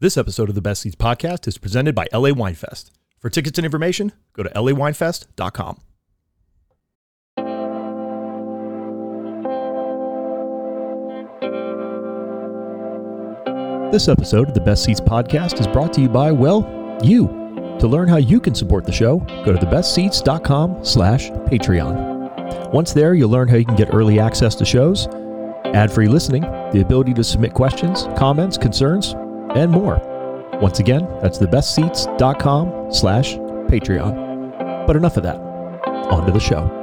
This episode of the Best Ceats podcast is presented by LA Winefest. For tickets and information, go to lawinefest.com. This episode of the Best Ceats podcast is brought to you by, well, you. To learn how you can support the show, go to thebestceats.com slash Patreon. Once there, you'll learn how you can get early access to shows, ad-free listening, the ability to submit questions, comments, concerns, and more. Once again, that's thebestceats.com slash Patreon. But enough of that. On to the show.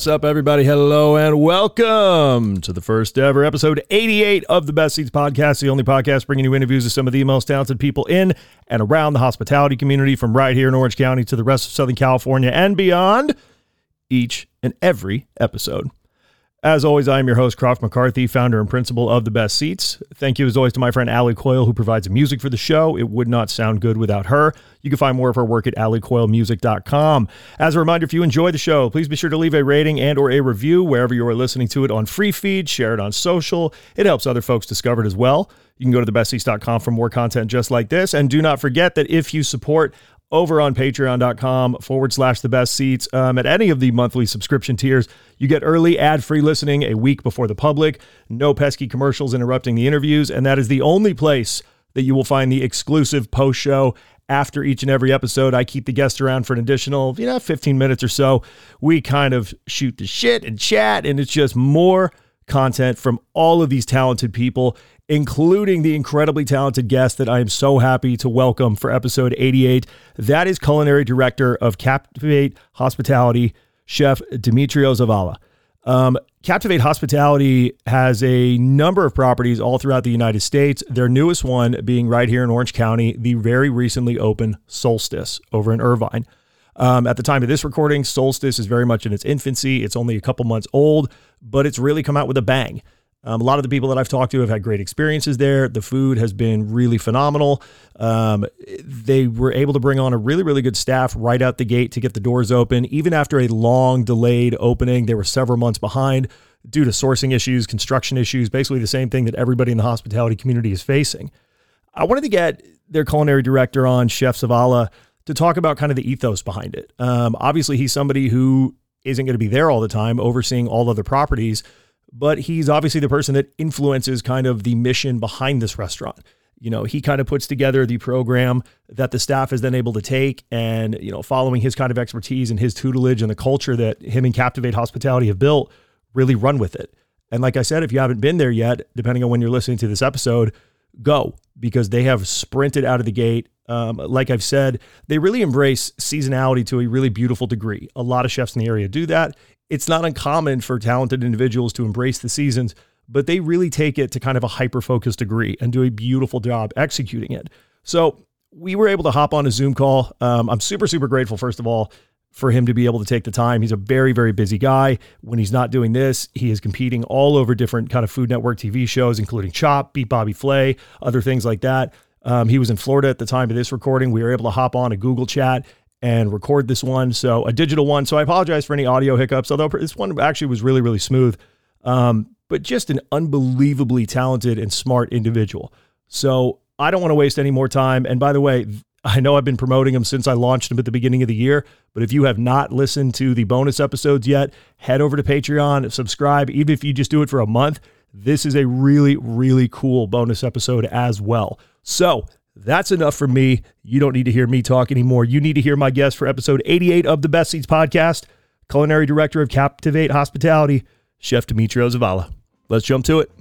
What's up, everybody? Hello and welcome to the first ever episode 88 of the Best Ceats Podcast, the only podcast bringing you interviews with some of the most talented people in and around the hospitality community from right here in Orange County to the rest of Southern California and beyond each and every episode. As always, I am your host, Crawford McCarthy, founder and principal of The Best Ceats. Thank you, as always, to my friend Allie Coyle, who provides music for the show. It would not sound good without her. You can find more of her work at alliecoylemusic.com. As a reminder, if you enjoy the show, please be sure to leave a rating and or a review wherever you are listening to it on free feed, share it on social. It helps other folks discover it as well. You can go to thebestceats.com for more content just like this. And do not forget that if you support over on patreon.com forward slash the best ceats. Um, at any of the monthly subscription tiers, you get early ad free listening a week before the public, no pesky commercials interrupting the interviews, and that is the only place that you will find the exclusive post show after each and every episode. I keep the guests around for an additional, you know, 15 minutes or so. We kind of shoot the shit and chat, and it's just more content from all of these talented people including the incredibly talented guest that I am so happy to welcome for episode 88. That is culinary director of Captivate Hospitality, Chef Demetrio Zavala. Um, Captivate Hospitality has a number of properties all throughout the United States. Their newest one being right here in Orange County, the very recently opened Solstice over in Irvine. Um, at the time of this recording, Solstice is very much in its infancy. It's only a couple months old, but it's really come out with a bang. Um, a lot of the people that I've talked to have had great experiences there. The food has been really phenomenal. Um, they were able to bring on a really, really good staff right out the gate to get the doors open. Even after a long delayed opening, they were several months behind due to sourcing issues, construction issues, basically the same thing that everybody in the hospitality community is facing. I wanted to get their culinary director on, Chef Zavala, to talk about kind of the ethos behind it. Um, obviously, he's somebody who isn't going to be there all the time, overseeing all other properties but he's obviously the person that influences kind of the mission behind this restaurant. You know, he kind of puts together the program that the staff is then able to take and, you know, following his kind of expertise and his tutelage and the culture that him and Captivate Hospitality have built, really run with it. And like I said, if you haven't been there yet, depending on when you're listening to this episode, go because they have sprinted out of the gate. Um, like I've said, they really embrace seasonality to a really beautiful degree. A lot of chefs in the area do that it's not uncommon for talented individuals to embrace the seasons, but they really take it to kind of a hyper focused degree and do a beautiful job executing it. So we were able to hop on a Zoom call. Um, I'm super, super grateful, first of all, for him to be able to take the time. He's a very, very busy guy. When he's not doing this, he is competing all over different kind of Food Network TV shows, including Chop, Beat Bobby Flay, other things like that. Um, he was in Florida at the time of this recording. We were able to hop on a Google chat and record this one. So a digital one. So I apologize for any audio hiccups, although this one actually was really, really smooth. Um, but just an unbelievably talented and smart individual. So I don't want to waste any more time. And by the way, I know I've been promoting him since I launched him at the beginning of the year, but if you have not listened to the bonus episodes yet, head over to Patreon, subscribe, even if you just do it for a month. This is a really, really cool bonus episode as well. So that's enough for me. You don't need to hear me talk anymore. You need to hear my guest for episode 88 of the Best Ceats podcast, culinary director of Captivate Hospitality, Chef Demetrio Zavala. Let's jump to it.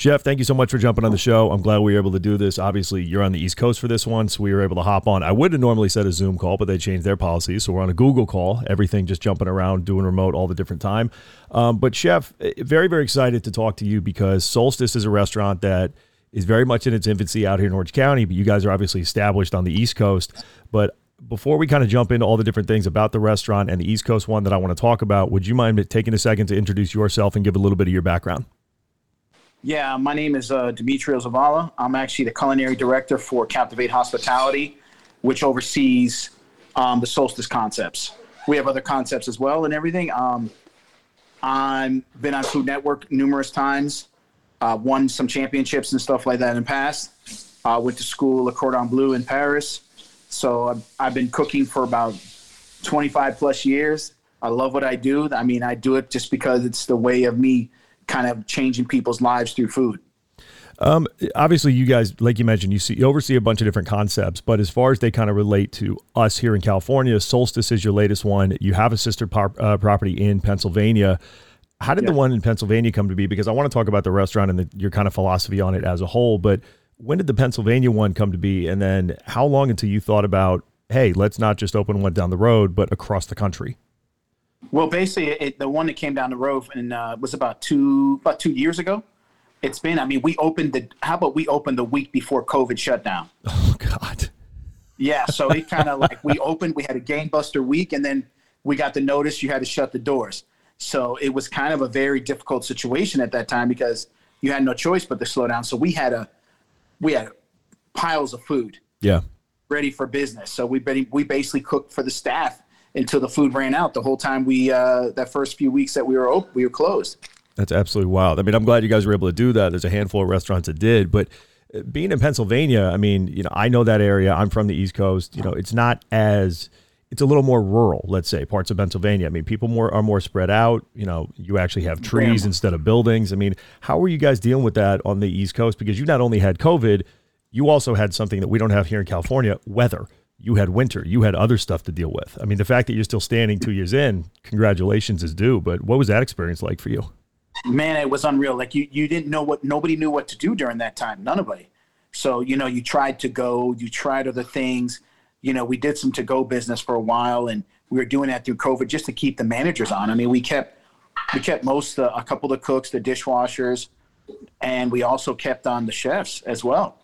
Chef, thank you so much for jumping on the show. I'm glad we were able to do this. Obviously, you're on the East Coast for this one, so we were able to hop on. I would have normally said a Zoom call, but they changed their policies, so we're on a Google call. Everything just jumping around, doing remote all the different time. Um, but Chef, eh, very very excited to talk to you because Solstice is a restaurant that is very much in its infancy out here in Orange County, but you guys are obviously established on the East Coast. But before we kind of jump into all the different things about the restaurant and the East Coast one that I want to talk about, would you mind taking a second to introduce yourself and give a little bit of your background? Yeah, my name is uh, Demetrios Zavala. I'm actually the culinary director for Captivate Hospitality, which oversees um, the Solstice concepts. We have other concepts as well and everything. Um, I've been on Food Network numerous times, uh, won some championships and stuff like that in the past. I uh, went to school at Cordon Bleu in Paris. So I've, I've been cooking for about 25 plus years. I love what I do. I mean, I do it just because it's the way of me kind of changing people's lives through food. Um, obviously, you guys, like you mentioned, you see you oversee a bunch of different concepts, but as far as they kind of relate to us here in California, Solstice is your latest one. You have a sister par- uh, property in Pennsylvania. How did yeah. the one in Pennsylvania come to be? Because I want to talk about the restaurant and the, your kind of philosophy on it as a whole, but when did the Pennsylvania one come to be? And then how long until you thought about, hey, let's not just open one down the road, but across the country? Well, basically, it, the one that came down the road and uh, was about two about two years ago. It's been. I mean, we opened the. How about we opened the week before COVID shut down? Oh God. Yeah, so it kind of like we opened. We had a gangbuster week, and then we got the notice you had to shut the doors. So it was kind of a very difficult situation at that time because you had no choice but to slow down. So we had a we had piles of food. Yeah. Ready for business. So we we basically cooked for the staff until the food ran out. The whole time we uh, that first few weeks that we were open, we were closed. That's absolutely wild. I mean, I'm glad you guys were able to do that. There's a handful of restaurants that did, but uh, being in Pennsylvania, I mean, you know, I know that area. I'm from the East Coast. You know, it's not as it's a little more rural, let's say, parts of Pennsylvania. I mean, people more are more spread out. You know, you actually have trees yeah. instead of buildings. I mean, how were you guys dealing with that on the East Coast? Because you not only had COVID, you also had something that we don't have here in California, weather. You had winter, you had other stuff to deal with. I mean, the fact that you're still standing two years in, congratulations is due. But what was that experience like for you? Man, it was unreal. Like you, you didn't know what nobody knew what to do during that time. None of Nobody. So you know, you tried to go, you tried other things you know, we did some to go business for a while and we were doing that through COVID just to keep the managers on. I mean, we kept we kept most uh, a couple of the cooks, the dishwashers, and we also kept on the chefs as well,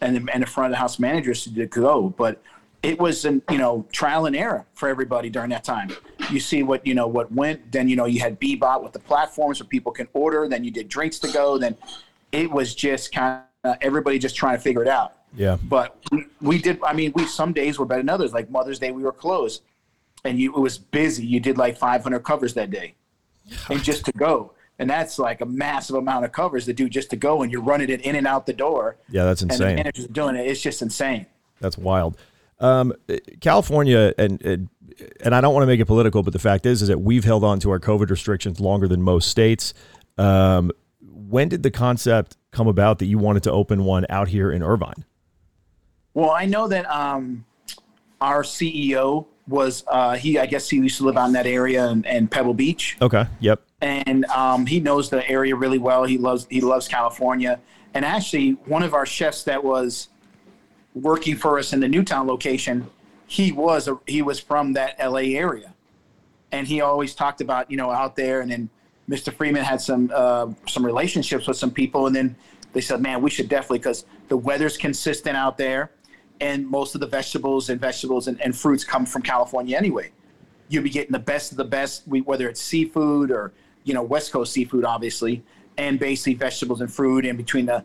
and the, and the front of the house managers to go. But it was an you know trial and error for everybody during that time. You see what you know what went. Then you know you had Bbot with the platforms where people can order. Then you did drinks to go. Then it was just kind of everybody just trying to figure it out. Yeah. But we, we did. I mean, we some days were better than others. Like Mother's Day, we were closed, and you it was busy. You did like 500 covers that day, and just to go. And that's like a massive amount of covers to do just to go, and you're running it in and out the door. Yeah, that's insane. And the managers doing it. It's just insane. That's wild. Um, California and, and and I don't want to make it political, but the fact is, is that we've held on to our COVID restrictions longer than most states. Um, when did the concept come about that you wanted to open one out here in Irvine? Well, I know that um, our CEO was uh, he. I guess he used to live out in that area and, in Pebble Beach. Okay. Yep. And um, he knows the area really well. He loves he loves California. And actually, one of our chefs that was working for us in the Newtown location, he was a, he was from that LA area, and he always talked about you know out there. And then Mr. Freeman had some uh, some relationships with some people, and then they said, "Man, we should definitely because the weather's consistent out there." and most of the vegetables and vegetables and, and fruits come from California anyway. You'll be getting the best of the best, whether it's seafood or you know West Coast seafood, obviously, and basically vegetables and fruit. And between the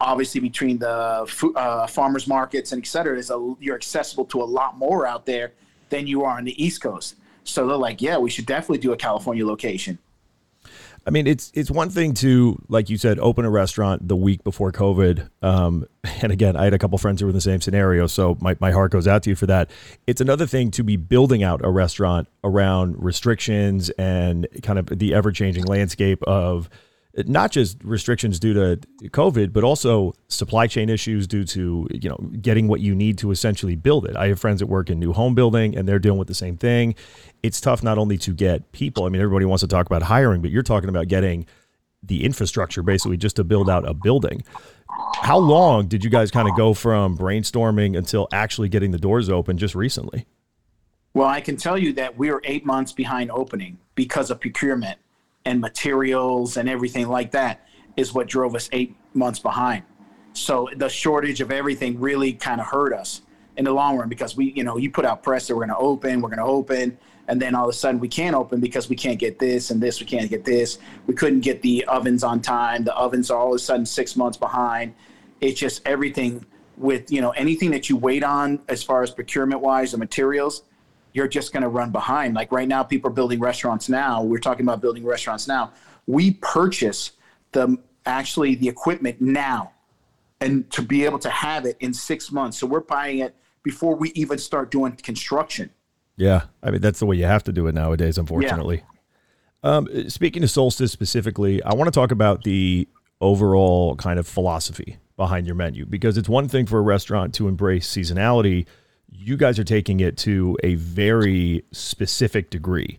obviously between the uh, farmers markets and et cetera, is a, you're accessible to a lot more out there than you are on the East Coast. So they're like, yeah, we should definitely do a California location. I mean, it's it's one thing to, like you said, open a restaurant the week before COVID. Um, and again, I had a couple friends who were in the same scenario, so my, my heart goes out to you for that. It's another thing to be building out a restaurant around restrictions and kind of the ever changing landscape of not just restrictions due to COVID, but also supply chain issues due to you know getting what you need to essentially build it. I have friends that work in new home building, and they're dealing with the same thing. It's tough not only to get people. I mean, everybody wants to talk about hiring, but you're talking about getting the infrastructure basically just to build out a building. How long did you guys kind of go from brainstorming until actually getting the doors open just recently? Well, I can tell you that we were eight months behind opening because of procurement and materials and everything like that is what drove us eight months behind. So the shortage of everything really kind of hurt us. in the long run because we, you know, you put out press that we're going to open, we're going to open, and then all of a sudden we can't open because we can't get this and this, we can't get this. We couldn't get the ovens on time. The ovens are all of a sudden six months behind. It's just everything with, you know, anything that you wait on as far as procurement wise, the materials, you're just going to run behind. Like right now, people are building restaurants now. We're talking about building restaurants now. We purchase the actually the equipment now and to be able to have it in six months. So we're buying it before we even start doing construction. Yeah, I mean that's the way you have to do it nowadays, unfortunately. Yeah. Um, speaking of Solstice specifically, I want to talk about the overall kind of philosophy behind your menu because it's one thing for a restaurant to embrace seasonality. You guys are taking it to a very specific degree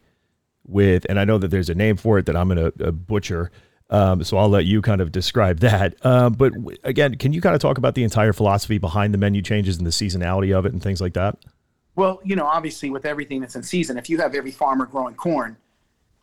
with, and I know that there's a name for it that I'm going to butcher. Um, so I'll let you kind of describe that. Uh, but again, can you kind of talk about the entire philosophy behind the menu changes and the seasonality of it and things like that? Well, you know, obviously with everything that's in season, if you have every farmer growing corn,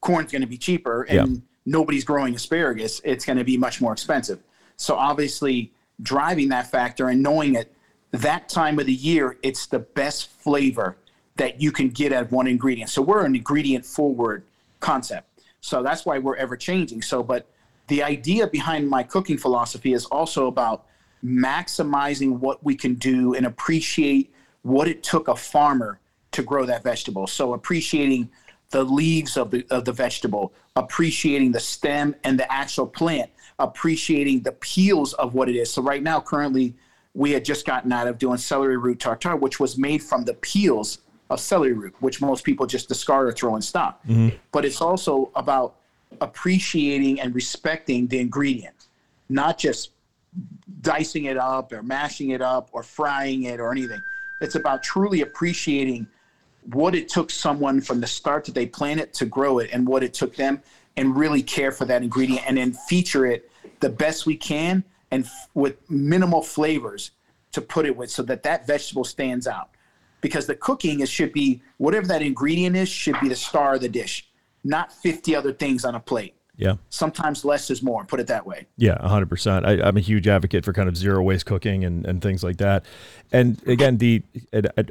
corn's going to be cheaper, and nobody's growing asparagus, it's going to be much more expensive. So obviously, driving that factor and knowing it that time of the year, it's the best flavor that you can get at one ingredient. So we're an ingredient forward concept. So that's why we're ever changing. So, but the idea behind my cooking philosophy is also about maximizing what we can do and appreciate what it took a farmer to grow that vegetable. So appreciating the leaves of the of the vegetable, appreciating the stem and the actual plant, appreciating the peels of what it is. So right now, currently, we had just gotten out of doing celery root tartare, which was made from the peels of celery root, which most people just discard or throw in stock. Mm-hmm. But it's also about appreciating and respecting the ingredient, not just dicing it up or mashing it up or frying it or anything. It's about truly appreciating what it took someone from the start that they planted to grow it and what it took them and really care for that ingredient and then feature it the best we can and f- with minimal flavors to put it with so that that vegetable stands out because the cooking is should be whatever that ingredient is should be the star of the dish not 50 other things on a plate yeah. Sometimes less is more, put it that way. Yeah, 100%. I, am a huge advocate for kind of zero waste cooking and, and things like that. And again, the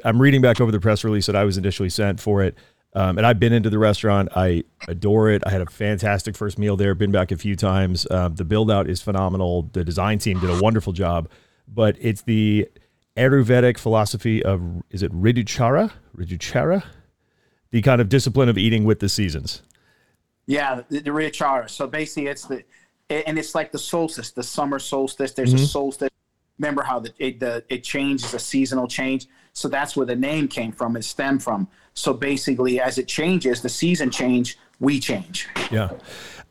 I'm reading back over the press release that I was initially sent for it. Um, and I've been into the restaurant. I adore it. I had a fantastic first meal there. Been back a few times. Um, the build out is phenomenal. The design team did a wonderful job. But it's the Ayurvedic philosophy of is it Riduchara? Riduchara? The kind of discipline of eating with the seasons. Yeah, the, the Riachara. So basically, it's the and it's like the solstice, the summer solstice. There's mm-hmm. a solstice. Remember how the it, the it changes, a seasonal change. So that's where the name came from. It stemmed from. So basically, as it changes, the season change, we change. Yeah.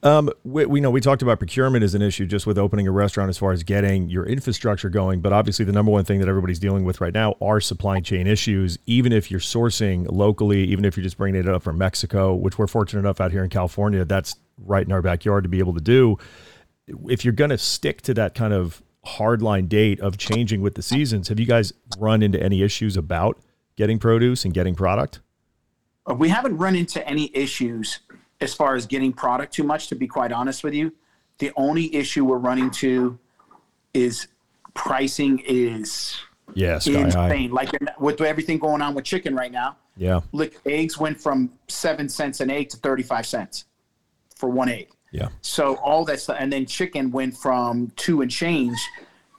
Um, we, we know we talked about procurement as an issue just with opening a restaurant as far as getting your infrastructure going, but obviously the number one thing that everybody's dealing with right now are supply chain issues. Even if you're sourcing locally, even if you're just bringing it up from Mexico, which we're fortunate enough out here in California, that's right in our backyard to be able to do. If you're going to stick to that kind of hardline date of changing with the seasons, have you guys run into any issues about getting produce and getting product? Uh, we haven't run into any issues as far as getting product too much, to be quite honest with you. The only issue we're running to is pricing is yeah, insane. Like with everything going on with chicken right now. Yeah. Look, eggs went from seven cents an egg to 35 cents for one egg. Yeah. So all that stuff, and then chicken went from two and change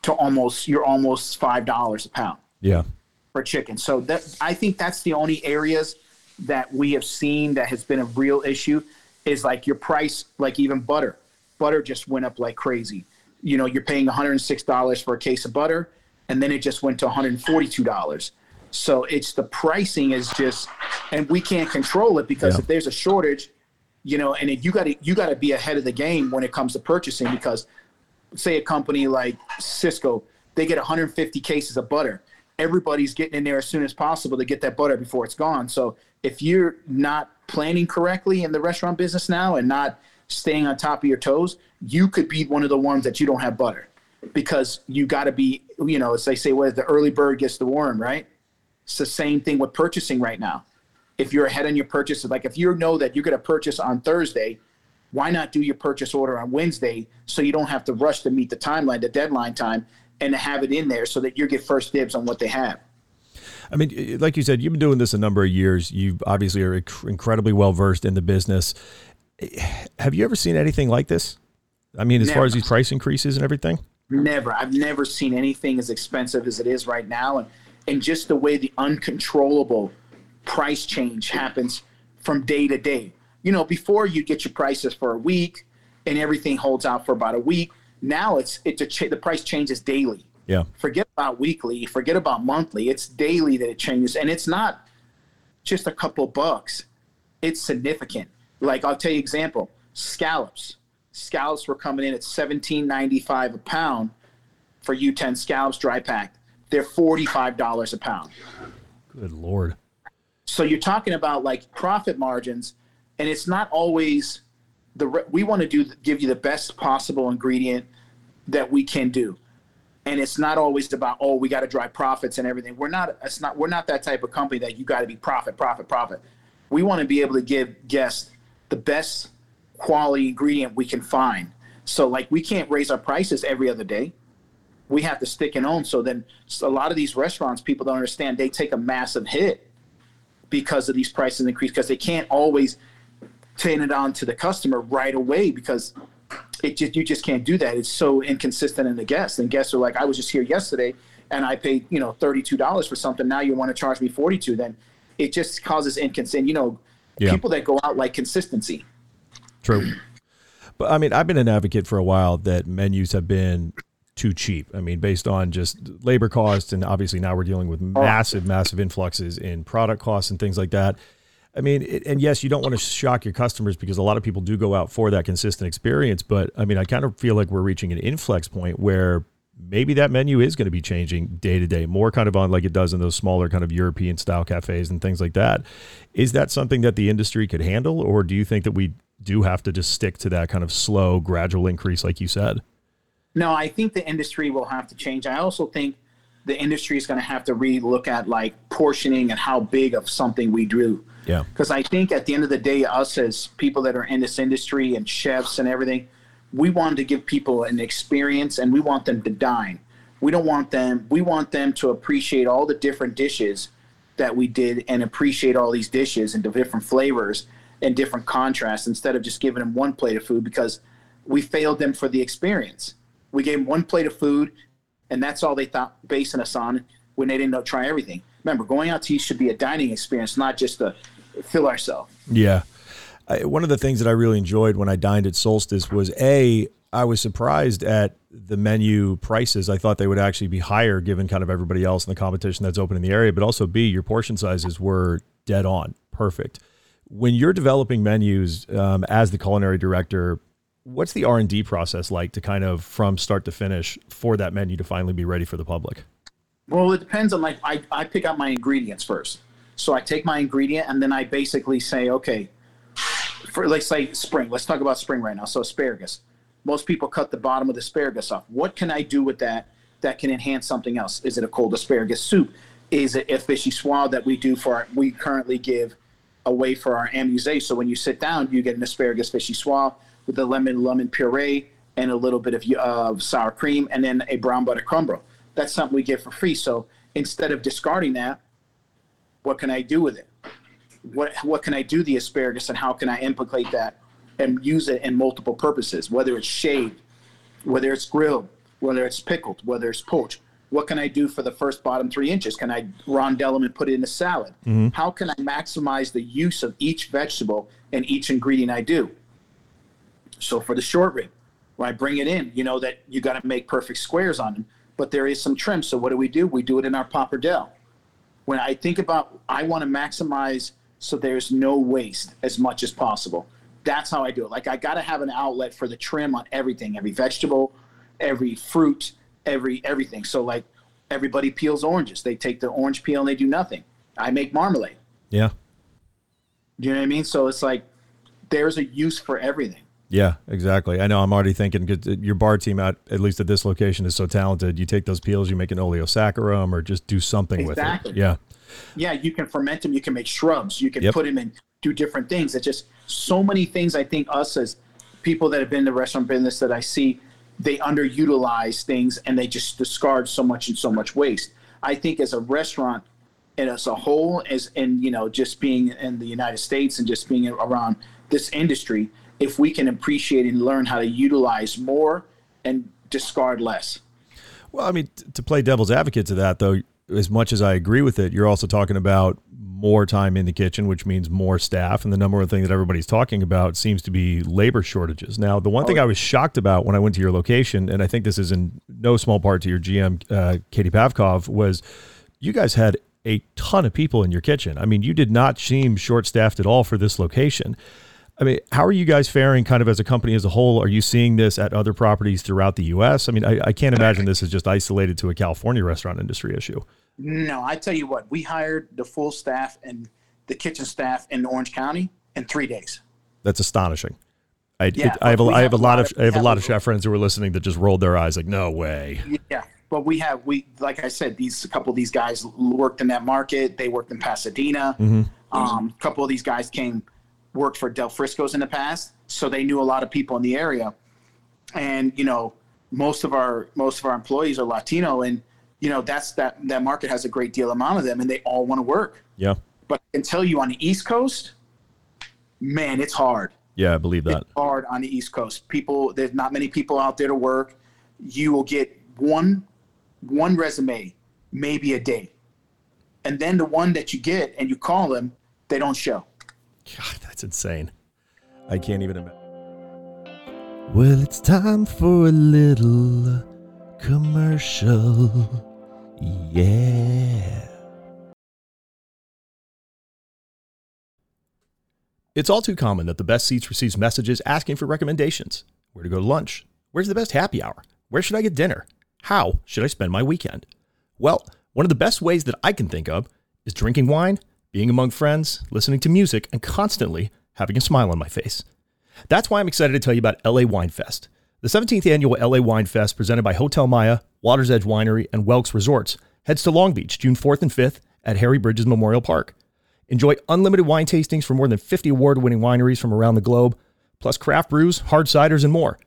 to almost you're almost five dollars a pound. Yeah. For chicken, so that I think that's the only areas that we have seen that has been a real issue is like your price, like even butter. Butter just went up like crazy. You know, you're paying $106 for a case of butter, and then it just went to $142. So it's the pricing is just, and we can't control it because yeah. if there's a shortage, you know, and you got to you got to be ahead of the game when it comes to purchasing because, say, a company like Sysco, they get 150 cases of butter. Everybody's getting in there as soon as possible to get that butter before it's gone. So if you're not planning correctly in the restaurant business now and not staying on top of your toes, you could be one of the ones that you don't have butter because you got to be, you know, as they say, what the early bird gets the worm, right? It's the same thing with purchasing right now. If you're ahead on your purchases, like if you know that you're going to purchase on Thursday, why not do your purchase order on Wednesday so you don't have to rush to meet the timeline, the deadline time, and to have it in there so that you get first dibs on what they have. I mean, like you said, you've been doing this a number of years. You obviously are incredibly well versed in the business. Eh, have you ever seen anything like this? I mean, as never. far as these price increases and everything? Never. I've never seen anything as expensive as it is right now. And, and just the way the uncontrollable price change happens from day to day. You know, before you get your prices for a week and everything holds out for about a week. Now it's it's a ch- the price changes daily. Yeah. Forget about weekly, forget about monthly. It's daily that it changes and it's not just a couple bucks. It's significant. Like I'll tell you example, scallops. Scallops were coming in at 17.95 a pound for U10 scallops dry packed. They're $45 a pound. Good lord. So you're talking about like profit margins and it's not always the we want to do give you the best possible ingredient that we can do and it's not always about oh we got to drive profits and everything. We're not it's not we're not that type of company that you got to be profit profit profit. We want to be able to give guests the best quality ingredient we can find. So like we can't raise our prices every other day. We have to stick and own. So then a lot of these restaurants people don't understand they take a massive hit because of these prices increase because they can't always turn it on to the customer right away because it just you just can't do that. It's so inconsistent in the guests. And guests are like, I was just here yesterday and I paid, you know, thirty-two dollars for something. Now you want to charge me forty-two. Then it just causes inconsistent. You know, yeah. people that go out like consistency. True. But I mean, I've been an advocate for a while that menus have been too cheap. I mean, based on just labor costs, and obviously now we're dealing with oh. massive, massive influxes in product costs and things like that. I mean, it, and yes, you don't want to shock your customers because a lot of people do go out for that consistent experience. But I mean, I kind of feel like we're reaching an inflex point where maybe that menu is going to be changing day to day, more kind of on like it does in those smaller kind of European style cafes and things like that. Is that something that the industry could handle, or do you think that we do have to just stick to that kind of slow, gradual increase, like you said? No, I think the industry will have to change. I also think the industry is going to have to re-look at like portioning and how big of something we do yeah. Because I think at the end of the day, us as people that are in this industry and chefs and everything, we want to give people an experience and we want them to dine. We don't want them, we want them to appreciate all the different dishes that we did and appreciate all these dishes and the different flavors and different contrasts instead of just giving them one plate of food because we failed them for the experience. We gave them one plate of food and that's all they thought basing us on when they didn't try everything. Remember, going out to eat should be a dining experience, not just a fill ourselves. Yeah. I, one of the things that I really enjoyed when I dined at Solstice was a I was surprised at the menu prices. I thought they would actually be higher given kind of everybody else in the competition that's open in the area, but also B, your portion sizes were dead on, perfect. When you're developing menus um, as the culinary director, what's the R&D process like to kind of from start to finish for that menu to finally be ready for the public? Well, it depends on like I, I pick out my ingredients first. So I take my ingredient and then I basically say, okay, for let's say spring. Let's talk about spring right now. So asparagus. Most people cut the bottom of the asparagus off. What can I do with that that can enhance something else? Is it a cold asparagus soup? Is it a vichyssoise that we do for our, we currently give away for our amuse? So when you sit down, you get an asparagus vichyssoise with a lemon lemon puree and a little bit of uh, sour cream and then a brown butter crumble. That's something we give for free. So instead of discarding that, what can I do with it? What what can I do the asparagus and how can I implicate that and use it in multiple purposes, whether it's shaved, whether it's grilled, whether it's pickled, whether it's poached. What can I do for the first bottom three inches? Can I rondelle them and put it in a salad? Mm-hmm. How can I maximize the use of each vegetable and each ingredient I do? So for the short rib, when I bring it in, you know that you got to make perfect squares on them, but there is some trim. So what do we do? We do it in our pappardelle when I think about, I want to maximize so there's no waste as much as possible. That's how I do it. Like I got to have an outlet for the trim on everything, every vegetable, every fruit, every everything. So like everybody peels oranges. They take the orange peel and they do nothing. I make marmalade. Yeah. Do you know what I mean? So it's like there's a use for everything. Yeah, exactly. I know. I'm already thinking because uh, your bar team at at least at this location is so talented. You take those peels, you make an oleosaccharum, or just do something exactly. with it. Yeah. Yeah, you can ferment them. You can make shrubs. You can yep. put them in, do different things. It's just so many things. I think us as people that have been in the restaurant business that I see, they underutilize things and they just discard so much and so much waste. I think as a restaurant and as a whole, as and you know, just being in the United States and just being around this industry, if we can appreciate and learn how to utilize more and discard less. Well, I mean, t- to play devil's advocate to that, though, as much as I agree with it, you're also talking about more time in the kitchen, which means more staff. And the number one thing that everybody's talking about seems to be labor shortages. Now, the one thing I was shocked about when I went to your location, and I think this is in no small part to your GM, uh, Katie Pavkov, was you guys had a ton of people in your kitchen. I mean, you did not seem short staffed at all for this location. I mean, how are you guys faring kind of as a company as a whole? Are you seeing this at other properties throughout the U.S.? I mean, I, I can't imagine this is just isolated to a California restaurant industry issue. No, I tell you what, we hired the full staff and the kitchen staff in Orange County in three days. That's astonishing. I, yeah, it, I have a, I have a lot of, of I have a lot of chef friends who are listening that just rolled their eyes like, no way. Yeah, but we have we like I said, these a couple of these guys worked in that market. They worked in Pasadena. Mm-hmm. Um, a couple of these guys came worked for Del Frisco's in the past, so they knew a lot of people in the area. And you know, most of our most of our employees are Latino, and you know that's that that market has a great deal amount of them, and they all want to work. Yeah. But I can tell you on the East Coast, man, it's hard. Yeah, I believe that. It's hard on the East Coast. People, there's not many people out there to work. You will get one one resume, maybe a day, and then the one that you get and you call them, they don't show. God, that's insane. I can't even imagine. Well, it's time for a little commercial. Yeah. It's all too common that the best ceats receives messages asking for recommendations. Where to go to lunch? Where's the best happy hour? Where should I get dinner? How should I spend my weekend? Well, one of the best ways that I can think of is drinking wine being among friends, listening to music, and constantly having a smile on my face. That's why I'm excited to tell you about LA Wine Fest. The 17th annual LA Wine Fest, presented by Hotel Maya, Water's Edge Winery, and Welks Resorts, heads to Long Beach June 4th and 5th at Harry Bridges Memorial Park. Enjoy unlimited wine tastings from more than 50 award winning wineries from around the globe, plus craft brews, hard ciders, and more.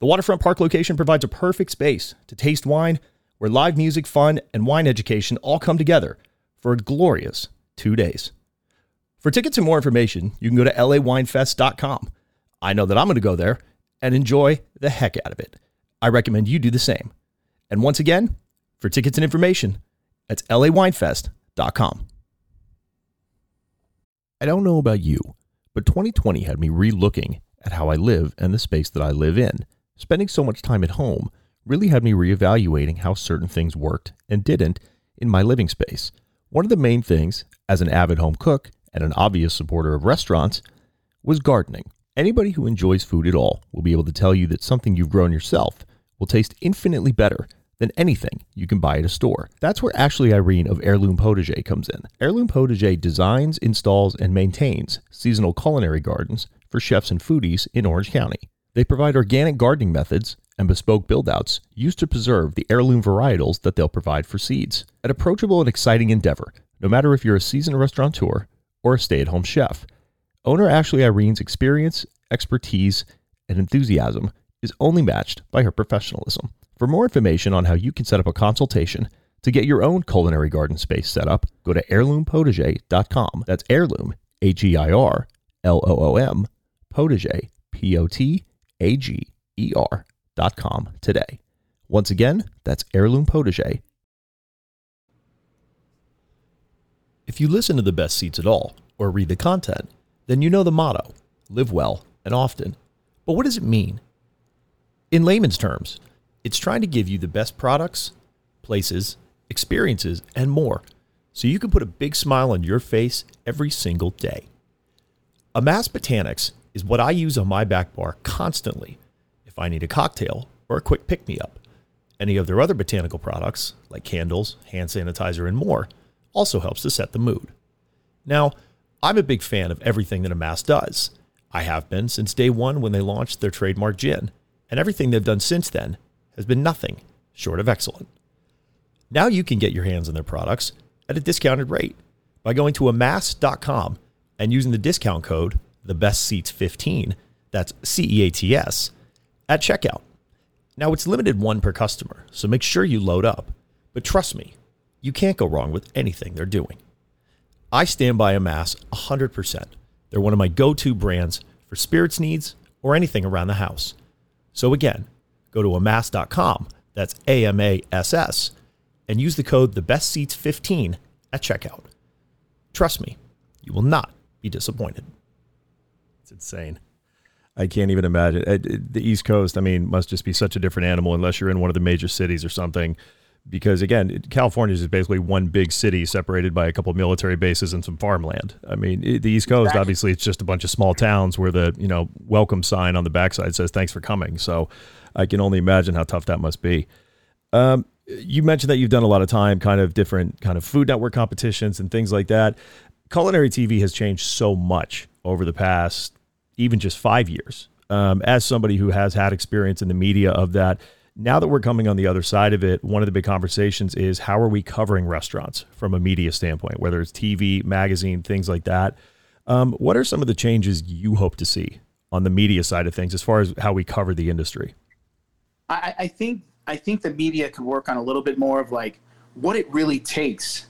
The waterfront park location provides a perfect space to taste wine, where live music, fun, and wine education all come together for a glorious two days. For tickets and more information, you can go to lawinefest.com. I know that I'm going to go there and enjoy the heck out of it. I recommend you do the same. And once again, for tickets and information, that's lawinefest.com. I don't know about you, but 2020 had me re-looking at how I live and the space that I live in. Spending so much time at home really had me reevaluating how certain things worked and didn't in my living space. One of the main things, as an avid home cook and an obvious supporter of restaurants, was gardening. Anybody who enjoys food at all will be able to tell you that something you've grown yourself will taste infinitely better than anything you can buy at a store. That's where Ashley Irene of Heirloom Potager comes in. Heirloom Potager designs, installs, and maintains seasonal culinary gardens for chefs and foodies in Orange County. They provide organic gardening methods and bespoke buildouts used to preserve the heirloom varietals that they'll provide for seeds. An approachable and exciting endeavor, no matter if you're a seasoned restaurateur or a stay at home chef. Owner Ashley Irene's experience, expertise, and enthusiasm is only matched by her professionalism. For more information on how you can set up a consultation to get your own culinary garden space set up, go to heirloompotager.com. That's heirloom, H E I R L O O M, potager, P O T A G E R heirloompotager.com today. Once again, that's Heirloom Potager. If you listen to the best ceats at all, or read the content, then you know the motto live well and often. But what does it mean? In layman's terms, it's trying to give you the best products, places, experiences, and more so you can put a big smile on your face every single day. Amass Botanics is what I use on my back bar constantly if I need a cocktail or a quick pick me up. Any of their other botanical products, like candles, hand sanitizer, and more, also helps to set the mood. Now, I'm a big fan of everything that Amass does. I have been since day one when they launched their trademark gin, and everything they've done since then has been nothing short of excellent. Now you can get your hands on their products at a discounted rate by going to amass.com and using the discount code the best ceats 15 that's C E A T S at checkout. Now, it's limited one per customer, so make sure you load up. But trust me, you can't go wrong with anything they're doing. I stand by Amass 100%. They're one of my go to brands for spirits needs or anything around the house. So again, go to amass.com, that's A M A S S, and use the code TheBestCeats15 at checkout. Trust me, you will not be disappointed. It's insane. I can't even imagine. The East Coast, I mean, must just be such a different animal unless you're in one of the major cities or something. Because again, California is basically one big city separated by a couple of military bases and some farmland. I mean, the East Coast, exactly. obviously, it's just a bunch of small towns where the you know welcome sign on the backside says "Thanks for coming." So, I can only imagine how tough that must be. Um, you mentioned that you've done a lot of time, kind of different kind of Food Network competitions and things like that. Culinary TV has changed so much over the past even just five years. Um, as somebody who has had experience in the media of that, now that we're coming on the other side of it, one of the big conversations is how are we covering restaurants from a media standpoint, whether it's TV, magazine, things like that. Um, what are some of the changes you hope to see on the media side of things as far as how we cover the industry? I, I think I think the media could work on a little bit more of like what it really takes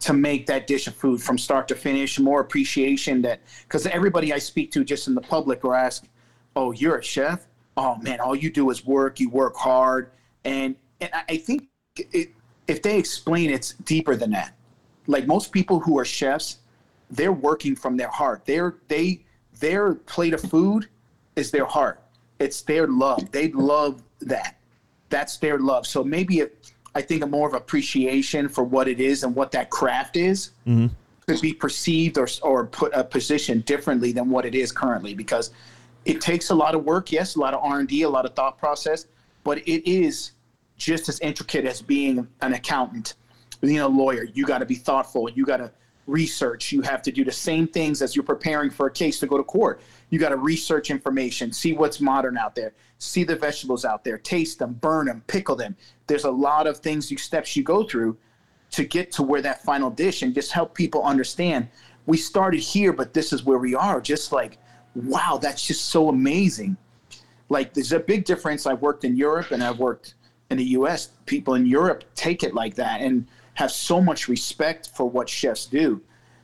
to make that dish of food from start to finish, more appreciation that because everybody I speak to just in the public or ask, Oh, you're a chef? Oh man, all you do is work, you work hard. And and I think it, if they explain it's deeper than that. Like most people who are chefs, they're working from their heart. They're they their plate of food is their heart. It's their love. They love that. That's their love. So maybe if I think a more of appreciation for what it is and what that craft is mm-hmm. could be perceived or or put a position differently than what it is currently because it takes a lot of work. Yes, a lot of R and D, a lot of thought process, but it is just as intricate as being an accountant, being a lawyer. You got to be thoughtful. You got to research. You have to do the same things as you're preparing for a case to go to court. You got to research information, see what's modern out there, see the vegetables out there, taste them, burn them, pickle them. There's a lot of things, you steps you go through to get to where that final dish and just help people understand we started here, but this is where we are. Just like, wow, that's just so amazing. Like, there's a big difference. I've worked in Europe and I've worked in the US. People in Europe take it like that and have so much respect for what chefs do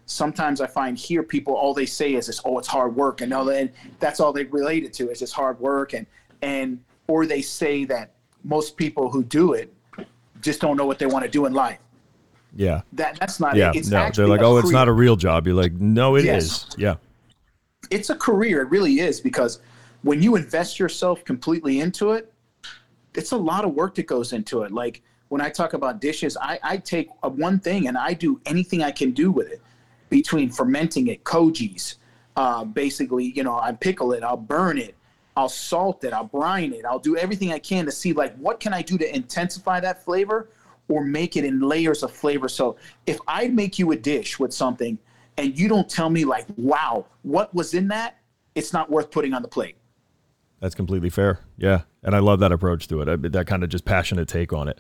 sometimes I find here people all they say is this, oh, it's hard work, and, and that's all they relate it to is just hard work, and and or they say that most people who do it just don't know what they want to do in life. Yeah, that that's not yeah. It. It's no, they're like, oh, it's not a real job. You're like, no, it yes. is. Yeah, it's a career. It really is because when you invest yourself completely into it, it's a lot of work that goes into it. Like when I talk about dishes, I, I take one thing and I do anything I can do with it between fermenting it, kojis, uh, basically, you know, I pickle it, I'll burn it, I'll salt it, I'll brine it, I'll do everything I can to see like what can I do to intensify that flavor or make it in layers of flavor. So if I make you a dish with something and you don't tell me like, wow, what was in that, it's not worth putting on the plate. That's completely fair. Yeah. And I love that approach to it. I, that kind of just passionate take on it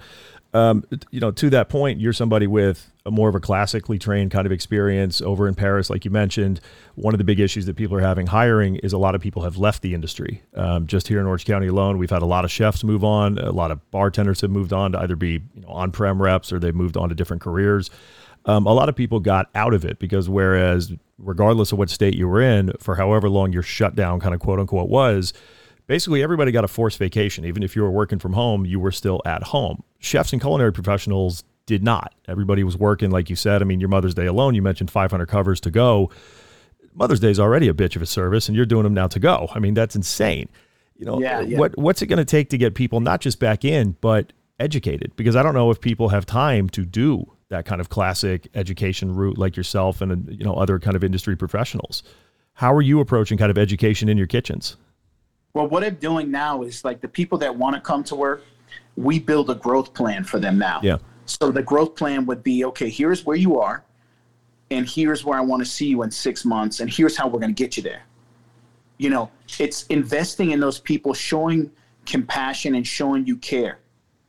um, you know, to that point, you're somebody with a more of a classically trained kind of experience over in Paris, like you mentioned. One of the big issues that people are having hiring is a lot of people have left the industry. Um, just here in Orange County alone, we've had a lot of chefs move on, a lot of bartenders have moved on to either be you know, on-prem reps or they've moved on to different careers. Um, a lot of people got out of it because whereas regardless of what state you were in, for however long your shutdown kind of quote unquote was, basically everybody got a forced vacation. Even if you were working from home, you were still at home. Chefs and culinary professionals did not. Everybody was working, like you said. I mean, your Mother's Day alone, you mentioned 500 covers to go. Mother's Day is already a bitch of a service, and you're doing them now to go. I mean, that's insane. You know, yeah, yeah. what what's it going to take to get people not just back in, but educated? Because I don't know if people have time to do that kind of classic education route like yourself and you know other kind of industry professionals. How are you approaching kind of education in your kitchens? Well, what I'm doing now is like the people that want to come to work, we build a growth plan for them now. Yeah. So the growth plan would be okay, here's where you are, and here's where I want to see you in six months, and here's how we're going to get you there. You know, it's investing in those people, showing compassion and showing you care.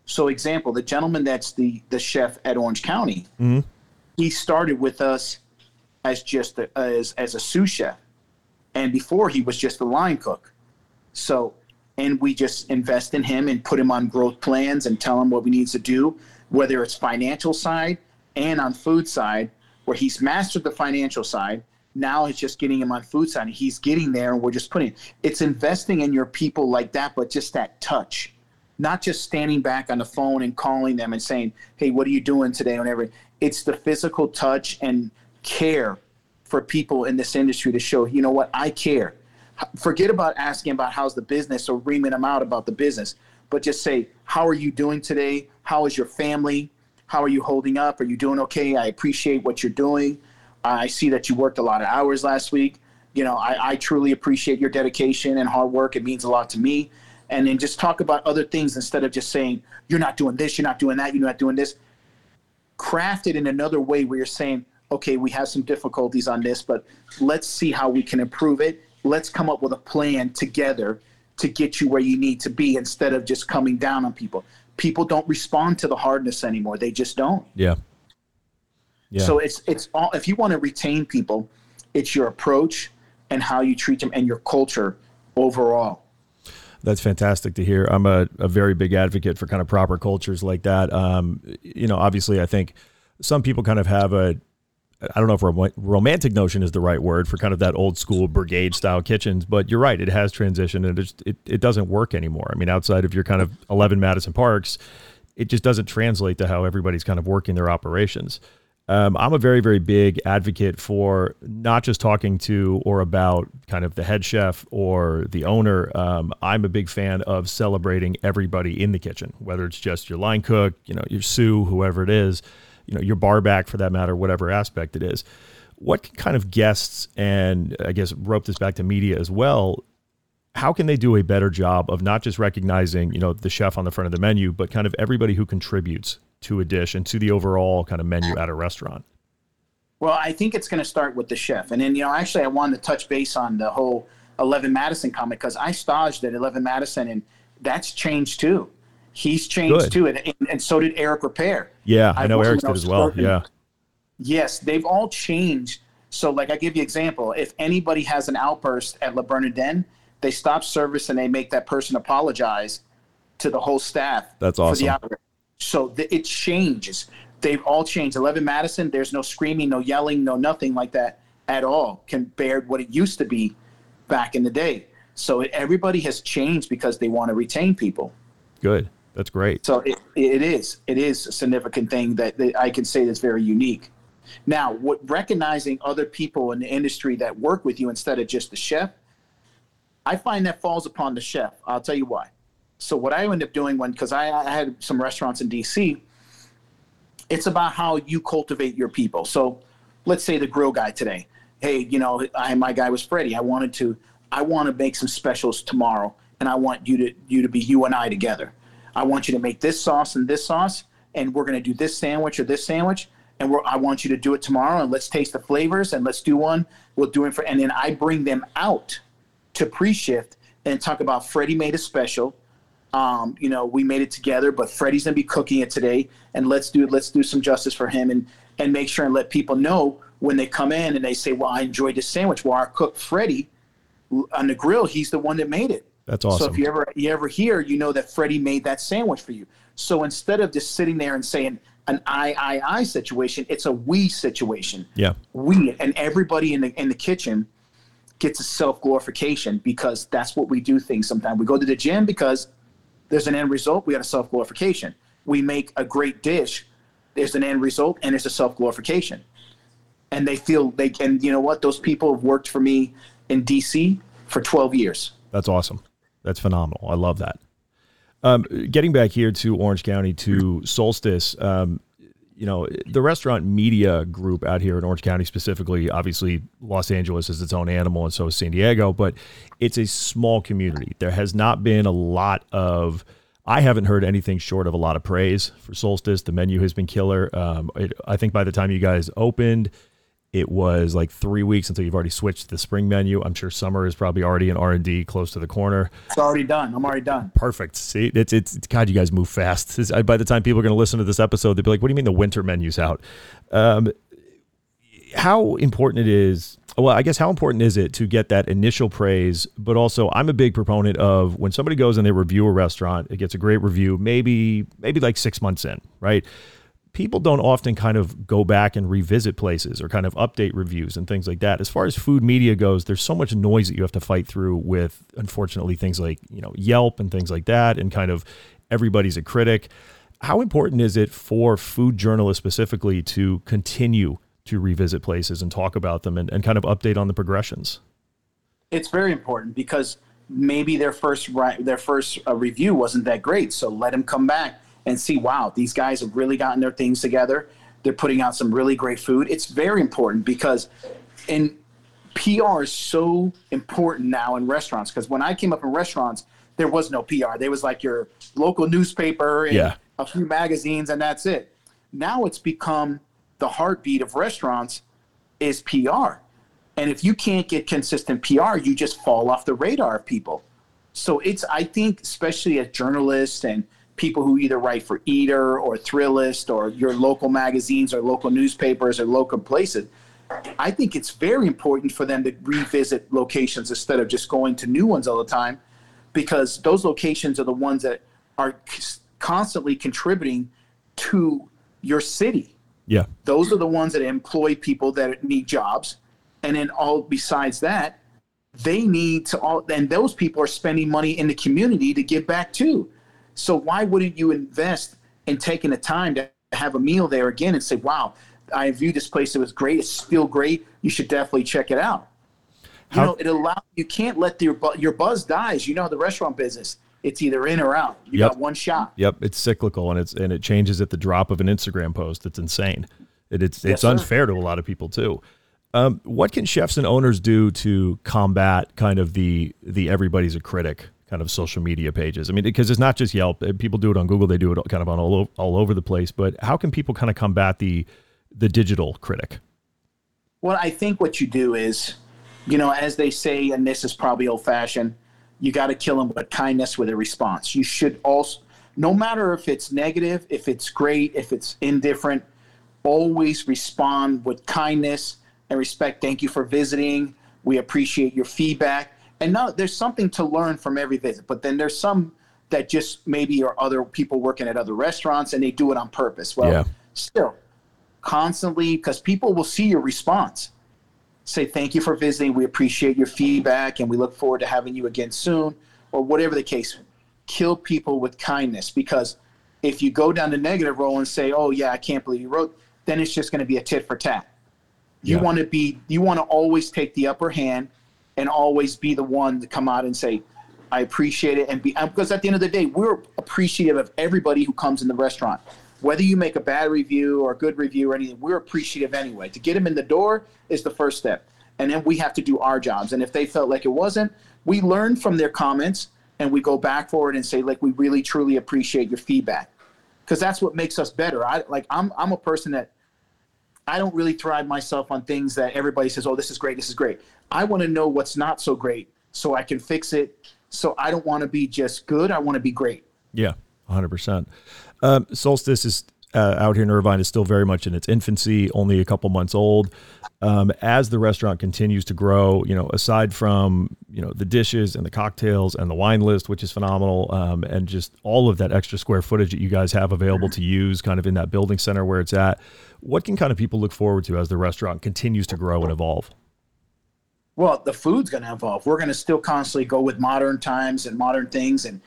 So, example, the gentleman that's the the chef at Orange County, mm-hmm. he started with us as just a, as as a sous chef, and before he was just a line cook. So, and we just invest in him and put him on growth plans and tell him what we need to do, whether it's financial side and on food side. where he's mastered the financial side. Now it's just getting him on food side. He's getting there, and we're just putting. It's investing in your people like that, but just that touch, not just standing back on the phone and calling them and saying, "Hey, what are you doing today?" Whatever. It's the physical touch and care for people in this industry to show, you know what, I care. Forget about asking about how's the business or reaming them out about the business, but just say, how are you doing today? How is your family? How are you holding up? Are you doing okay? I appreciate what you're doing. I see that you worked a lot of hours last week. You know, I, I truly appreciate your dedication and hard work. It means a lot to me. And then just talk about other things instead of just saying, you're not doing this, you're not doing that, you're not doing this. Craft it in another way where you're saying, okay, we have some difficulties on this, but let's see how we can improve it. Let's come up with a plan together to get you where you need to be instead of just coming down on people. People don't respond to the hardness anymore. They just don't. Yeah. Yeah. So it's it's all if you want to retain people, it's your approach and how you treat them and your culture overall. That's fantastic to hear. I'm a, a very big advocate for kind of proper cultures like that. Um, you know, obviously, I think some people kind of have a I don't know if rom- romantic notion is the right word for kind of that old school brigade style kitchens, but you're right. It has transitioned and it, it, it doesn't work anymore. I mean, outside of your kind of 11 Madison Parks, it just doesn't translate to how everybody's kind of working their operations. Um, I'm a very, very big advocate for not just talking to or about kind of the head chef or the owner. Um, I'm a big fan of celebrating everybody in the kitchen, whether it's just your line cook, you know, your sous, whoever it is you know your bar back for that matter, whatever aspect it is. What kind of guests and I guess rope this back to media as well? How can they do a better job of not just recognizing you know the chef on the front of the menu, but kind of everybody who contributes to a dish and to the overall kind of menu at a restaurant? Well, I think it's going to start with the chef, and then you know actually I wanted to touch base on the whole Eleven Madison comment because I staged at Eleven Madison and that's changed too. He's changed Good. too, and, and, so did Eric Ripert. Yeah, I, I know Eric did as well. Yeah. Yes, they've all changed. So, like, I give you example. If anybody has an outburst at Le Bernardin, they stop service and they make that person apologize to the whole staff. That's awesome. So the, it changes. They've all changed. Eleven Madison, there's no screaming, no yelling, no nothing like that at all compared what it used to be back in the day. So it, everybody has changed because they want to retain people. Good. That's great. So it, it is it is a significant thing that, that I can say that's very unique. Now, what recognizing other people in the industry that work with you instead of just the chef, I find that falls upon the chef. I'll tell you why. So what I end up doing when because I, I had some restaurants in DC, it's about how you cultivate your people. So let's say the grill guy today. Hey, you know, I, my guy was Freddie. I wanted to I want to make some specials tomorrow, and I want you to you to be you and I together. I want you to make this sauce and this sauce, and we're going to do this sandwich or this sandwich, and I want you to do it tomorrow, and let's taste the flavors, and let's do one. We'll do it for, and then I bring them out to pre-shift and talk about Freddie made a special. Um, you know, we made it together, but Freddie's gonna be cooking it today, and let's do let's do some justice for him, and and make sure and let people know when they come in and they say, "Well, I enjoyed this sandwich." Well, our cook Freddie on the grill, he's the one that made it. That's awesome. So if you ever you ever hear, you know that Freddie made that sandwich for you. So instead of just sitting there and saying an I I I situation, it's a we situation. Yeah. We and everybody in the in the kitchen gets a self glorification because that's what we do things sometimes. We go to the gym because there's an end result, we got a self glorification. We make a great dish, there's an end result, and it's a self glorification. And they feel they and you know what? Those people have worked for me in DC for 12 years. That's awesome. That's phenomenal. I love that. Um, getting back here to Orange County to Solstice, um, you know, the restaurant media group out here in Orange County specifically, obviously Los Angeles is its own animal and so is San Diego, but it's a small community. There has not been a lot of, I haven't heard anything short of a lot of praise for Solstice. The menu has been killer. Um, it, I think by the time you guys opened, it was like three weeks until you've already switched to the spring menu. I'm sure summer is probably already in R and D close to the corner. It's already done. I'm already done. Perfect. See, it's it's God. You guys move fast. It's, by the time people are going to listen to this episode, they'll be like, "What do you mean the winter menu's out?" Um, how important it is. Well, I guess how important is it to get that initial praise, but also I'm a big proponent of when somebody goes and they review a restaurant, it gets a great review, maybe maybe like six months in, right? People don't often kind of go back and revisit places or kind of update reviews and things like that. As far as food media goes, there's so much noise that you have to fight through with, unfortunately, things like, you know, Yelp and things like that, and kind of everybody's a critic. How important is it for food journalists specifically to continue to revisit places and talk about them and, and kind of update on the progressions? It's very important because maybe their first their first uh, review wasn't that great, so let them come back and see, wow, these guys have really gotten their things together. They're putting out some really great food. It's very important because in PR is so important now in restaurants because when I came up in restaurants, there was no PR. There was like your local newspaper and yeah. a few magazines, and that's it. Now it's become the heartbeat of restaurants is PR. And if you can't get consistent PR, you just fall off the radar of people. So it's, I think, especially as journalists and people who either write for Eater or Thrillist or your local magazines or local newspapers or local places. I think it's very important for them to revisit locations instead of just going to new ones all the time because those locations are the ones that are constantly contributing to your city. Yeah. Those are the ones that employ people that need jobs. And then all besides that, they need to all and those people are spending money in the community to give back too. So why wouldn't you invest in taking the time to have a meal there again and say, wow, I viewed this place. It was great. It's still great. You should definitely check it out. You How- know, it allows you can't let your your buzz dies. You know the restaurant business. It's either in or out. You yep. got one shot. Yep, it's cyclical and it's and it changes at the drop of an Instagram post. It's insane. It, it's yes, it's sir. unfair to a lot of people too. Um, what can chefs and owners do to combat kind of the the everybody's a critic kind of social media pages? I mean, because it's not just Yelp. Uh, people do it on Google. They do it kind of on all over, all over the place. But how can people kind of combat the the digital critic? Well, I think what you do is, you know, as they say, and this is probably old fashioned, you got to kill them with kindness with a response. You should also, no matter if it's negative, if it's great, if it's indifferent, always respond with kindness and respect. Thank you for visiting. We appreciate your feedback and now there's something to learn from every visit but then there's some that just maybe are other people working at other restaurants and they do it on purpose. Well yeah. still constantly because people will see your response. Say thank you for visiting. We appreciate your feedback and we look forward to having you again soon or whatever the case. Kill people with kindness because if you go down the negative role and say oh yeah i can't believe you wrote then it's just going to be a tit for tat. You yeah. want to be you want to always take the upper hand and always be the one to come out and say, I appreciate it. And be, um, because at the end of the day, we're appreciative of everybody who comes in the restaurant. Whether you make a bad review or a good review or anything, we're appreciative anyway. To get them in the door is the first step. And then we have to do our jobs. And if they felt like it wasn't, we learn from their comments and we go back forward and say, like, we really truly appreciate your feedback. Because that's what makes us better. I like I'm I'm a person that I don't really thrive myself on things that everybody says, oh, this is great, this is great. I want to know what's not so great so I can fix it. So I don't want to be just good. I want to be great. Yeah, 100%. Um, Solstice is uh, out here in Irvine is still very much in its infancy, only a couple months old. Um, as the restaurant continues to grow, you know, aside from you know the dishes and the cocktails and the wine list, which is phenomenal, um, and just all of that extra square footage that you guys have available to use, kind of in that building center where it's at, what can kind of people look forward to as the restaurant continues to grow and evolve? Well, the food's going to evolve. We're going to still constantly go with modern times and modern things and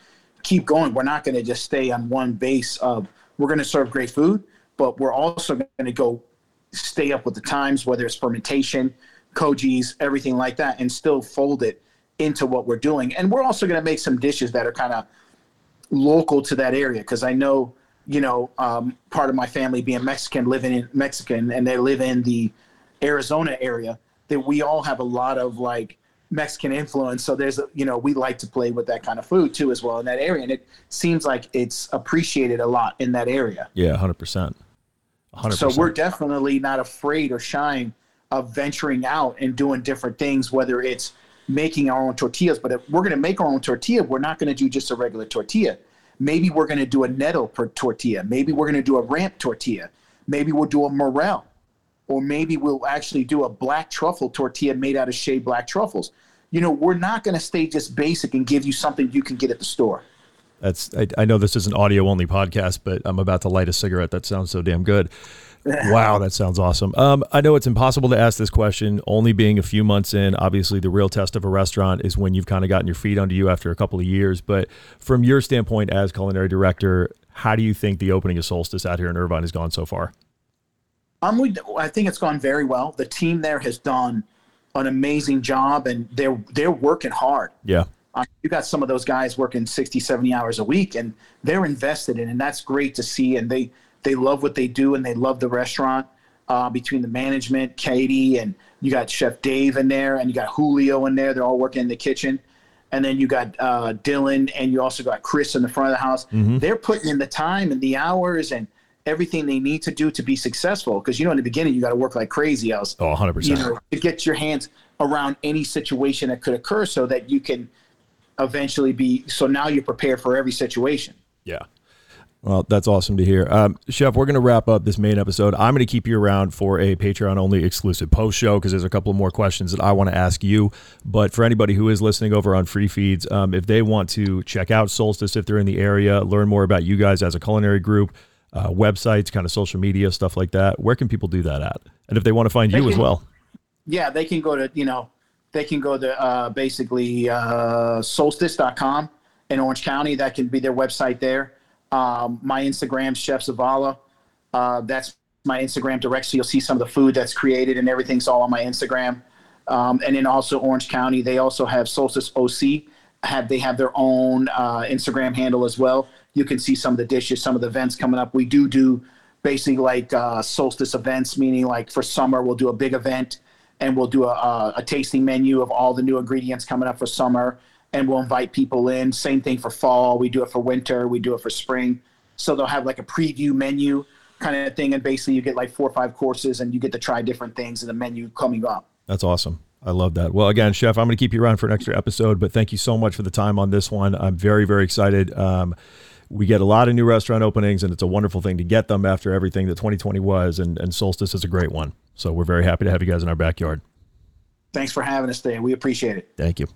keep going. We're not going to just stay on one base of we're going to serve great food, but we're also going to go stay up with the times, whether it's fermentation, kojis, everything like that, and still fold it into what we're doing. And we're also going to make some dishes that are kind of local to that area because I know, you know, um, part of my family being Mexican, living in Mexican, and they live in the Arizona area that we all have a lot of like Mexican influence. So there's, a, you know, we like to play with that kind of food too, as well in that area. And it seems like it's appreciated a lot in that area. Yeah, 100%. 100%. So we're definitely not afraid or shying of venturing out and doing different things, whether it's making our own tortillas. But if we're going to make our own tortilla, we're not going to do just a regular tortilla. Maybe we're going to do a nettle per tortilla. Maybe we're going to do a ramp tortilla. Maybe we'll do a morel or maybe we'll actually do a black truffle tortilla made out of shea black truffles. You know, we're not going to stay just basic and give you something you can get at the store. That's I, I know this is an audio only podcast, but I'm about to light a cigarette. That sounds so damn good. wow, that sounds awesome. Um, I know it's impossible to ask this question, only being a few months in. Obviously, the real test of a restaurant is when you've kind of gotten your feet under you after a couple of years. But from your standpoint as culinary director, how do you think the opening of Solstice out here in Irvine has gone so far? Um, we, I think it's gone very well. The team there has done an amazing job, and they're they're working hard. Yeah. Um, you got some of those guys working 60, 70 hours a week, and they're invested in, and that's great to see. And they they love what they do, and they love the restaurant. Uh, between the management, Katie, and you got Chef Dave in there, and you got Julio in there. They're all working in the kitchen, and then you got uh, Dylan, and you also got Chris in the front of the house. Mm-hmm. They're putting in the time and the hours and everything they need to do to be successful. Because you know, in the beginning, you got to work like crazy else. Oh, 100 You percent. know, to get your hands around any situation that could occur, so that you can eventually be. So now you're prepared for every situation. Yeah. Well, that's awesome to hear. Um, Chef, we're going to wrap up this main episode. I'm going to keep you around for a Patreon only exclusive post show because there's a couple of more questions that I want to ask you. But for anybody who is listening over on free feeds, um, if they want to check out Solstice, if they're in the area, learn more about you guys as a culinary group, uh, websites, kind of social media, stuff like that, where can people do that at? And if they want to find They you as well. Yeah, they can go to you know, they can go to uh, basically uh, solstice.com in Orange County. That can be their website there. Um, my Instagram, Chef Zavala. Uh, that's my Instagram direct, so you'll see some of the food that's created and everything's all on my Instagram. Um, and then also Orange County, they also have Solstice OC. Have they have their own uh, Instagram handle as well? You can see some of the dishes, some of the events coming up. We do do basically like uh, solstice events, meaning like for summer we'll do a big event and we'll do a, a, tasting menu of all the new ingredients coming up for summer, and we'll invite people in. Same thing for fall. We do it for winter. We do it for spring. So they'll have like a preview menu kind of thing, and basically you get like four or five courses, and you get to try different things in the menu coming up. That's awesome. I love that. Well, again, Chef, I'm going to keep you around for an extra episode, but thank you so much for the time on this one. I'm very, very excited. Um, we get a lot of new restaurant openings, and it's a wonderful thing to get them after everything that 2020 was, and, and Solstice is a great one. So we're very happy to have you guys in our backyard. Thanks for having us today. We appreciate it. Thank you.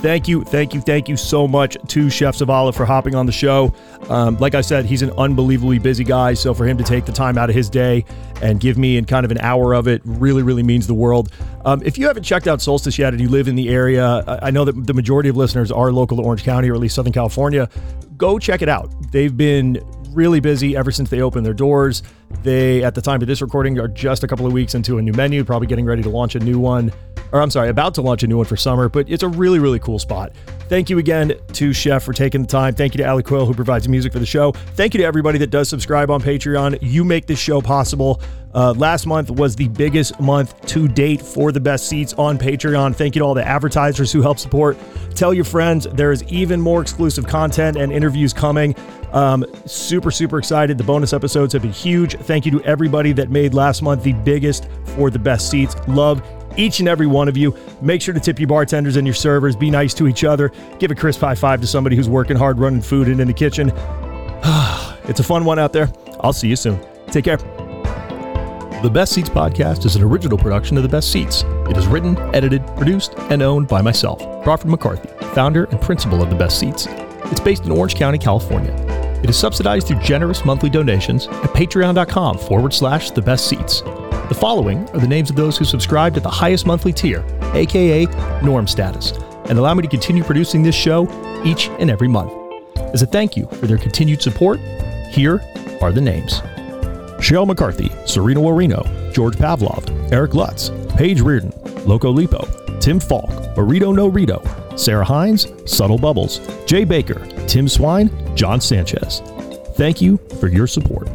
Thank you, thank you, thank you so much to Chef Zavala for hopping on the show. Um, like I said, he's an unbelievably busy guy, so for him to take the time out of his day and give me in kind of an hour of it really, really means the world. Um, if you haven't checked out Solstice yet and you live in the area, I know that the majority of listeners are local to Orange County or at least Southern California. Go check it out. They've been really busy ever since they opened their doors. They, at the time of this recording, are just a couple of weeks into a new menu, probably getting ready to launch a new one, or I'm sorry, about to launch a new one for summer, but it's a really, really cool spot. Thank you again to Chef for taking the time. Thank you to Ali Quill, who provides music for the show. Thank you to everybody that does subscribe on Patreon. You make this show possible. Uh, last month was the biggest month to date for the best ceats on Patreon. Thank you to all the advertisers who help support. Tell your friends there is even more exclusive content and interviews coming. Um, super, super excited. The bonus episodes have been huge. Thank you to everybody that made last month the biggest for the best ceats. Love each and every one of you. Make sure to tip your bartenders and your servers. Be nice to each other. Give a crisp high five to somebody who's working hard running food and in the kitchen. it's a fun one out there. I'll see you soon. Take care. The Best Ceats podcast is an original production of The Best Ceats. It is written, edited, produced, and owned by myself, Crawford McCarthy, founder and principal of The Best Ceats. It's based in Orange County, California. It is subsidized through generous monthly donations at patreon.com forward slash The Best Ceats. The following are the names of those who subscribed at the highest monthly tier, aka Norm Status, and allow me to continue producing this show each and every month. As a thank you for their continued support, here are the names. Cheryl McCarthy, Serena Warino, George Pavlov, Eric Lutz, Paige Reardon, Loco Lipo, Tim Falk, Burrito No Rito, Sarah Hines, Subtle Bubbles, Jay Baker, Tim Swine, John Sanchez. Thank you for your support.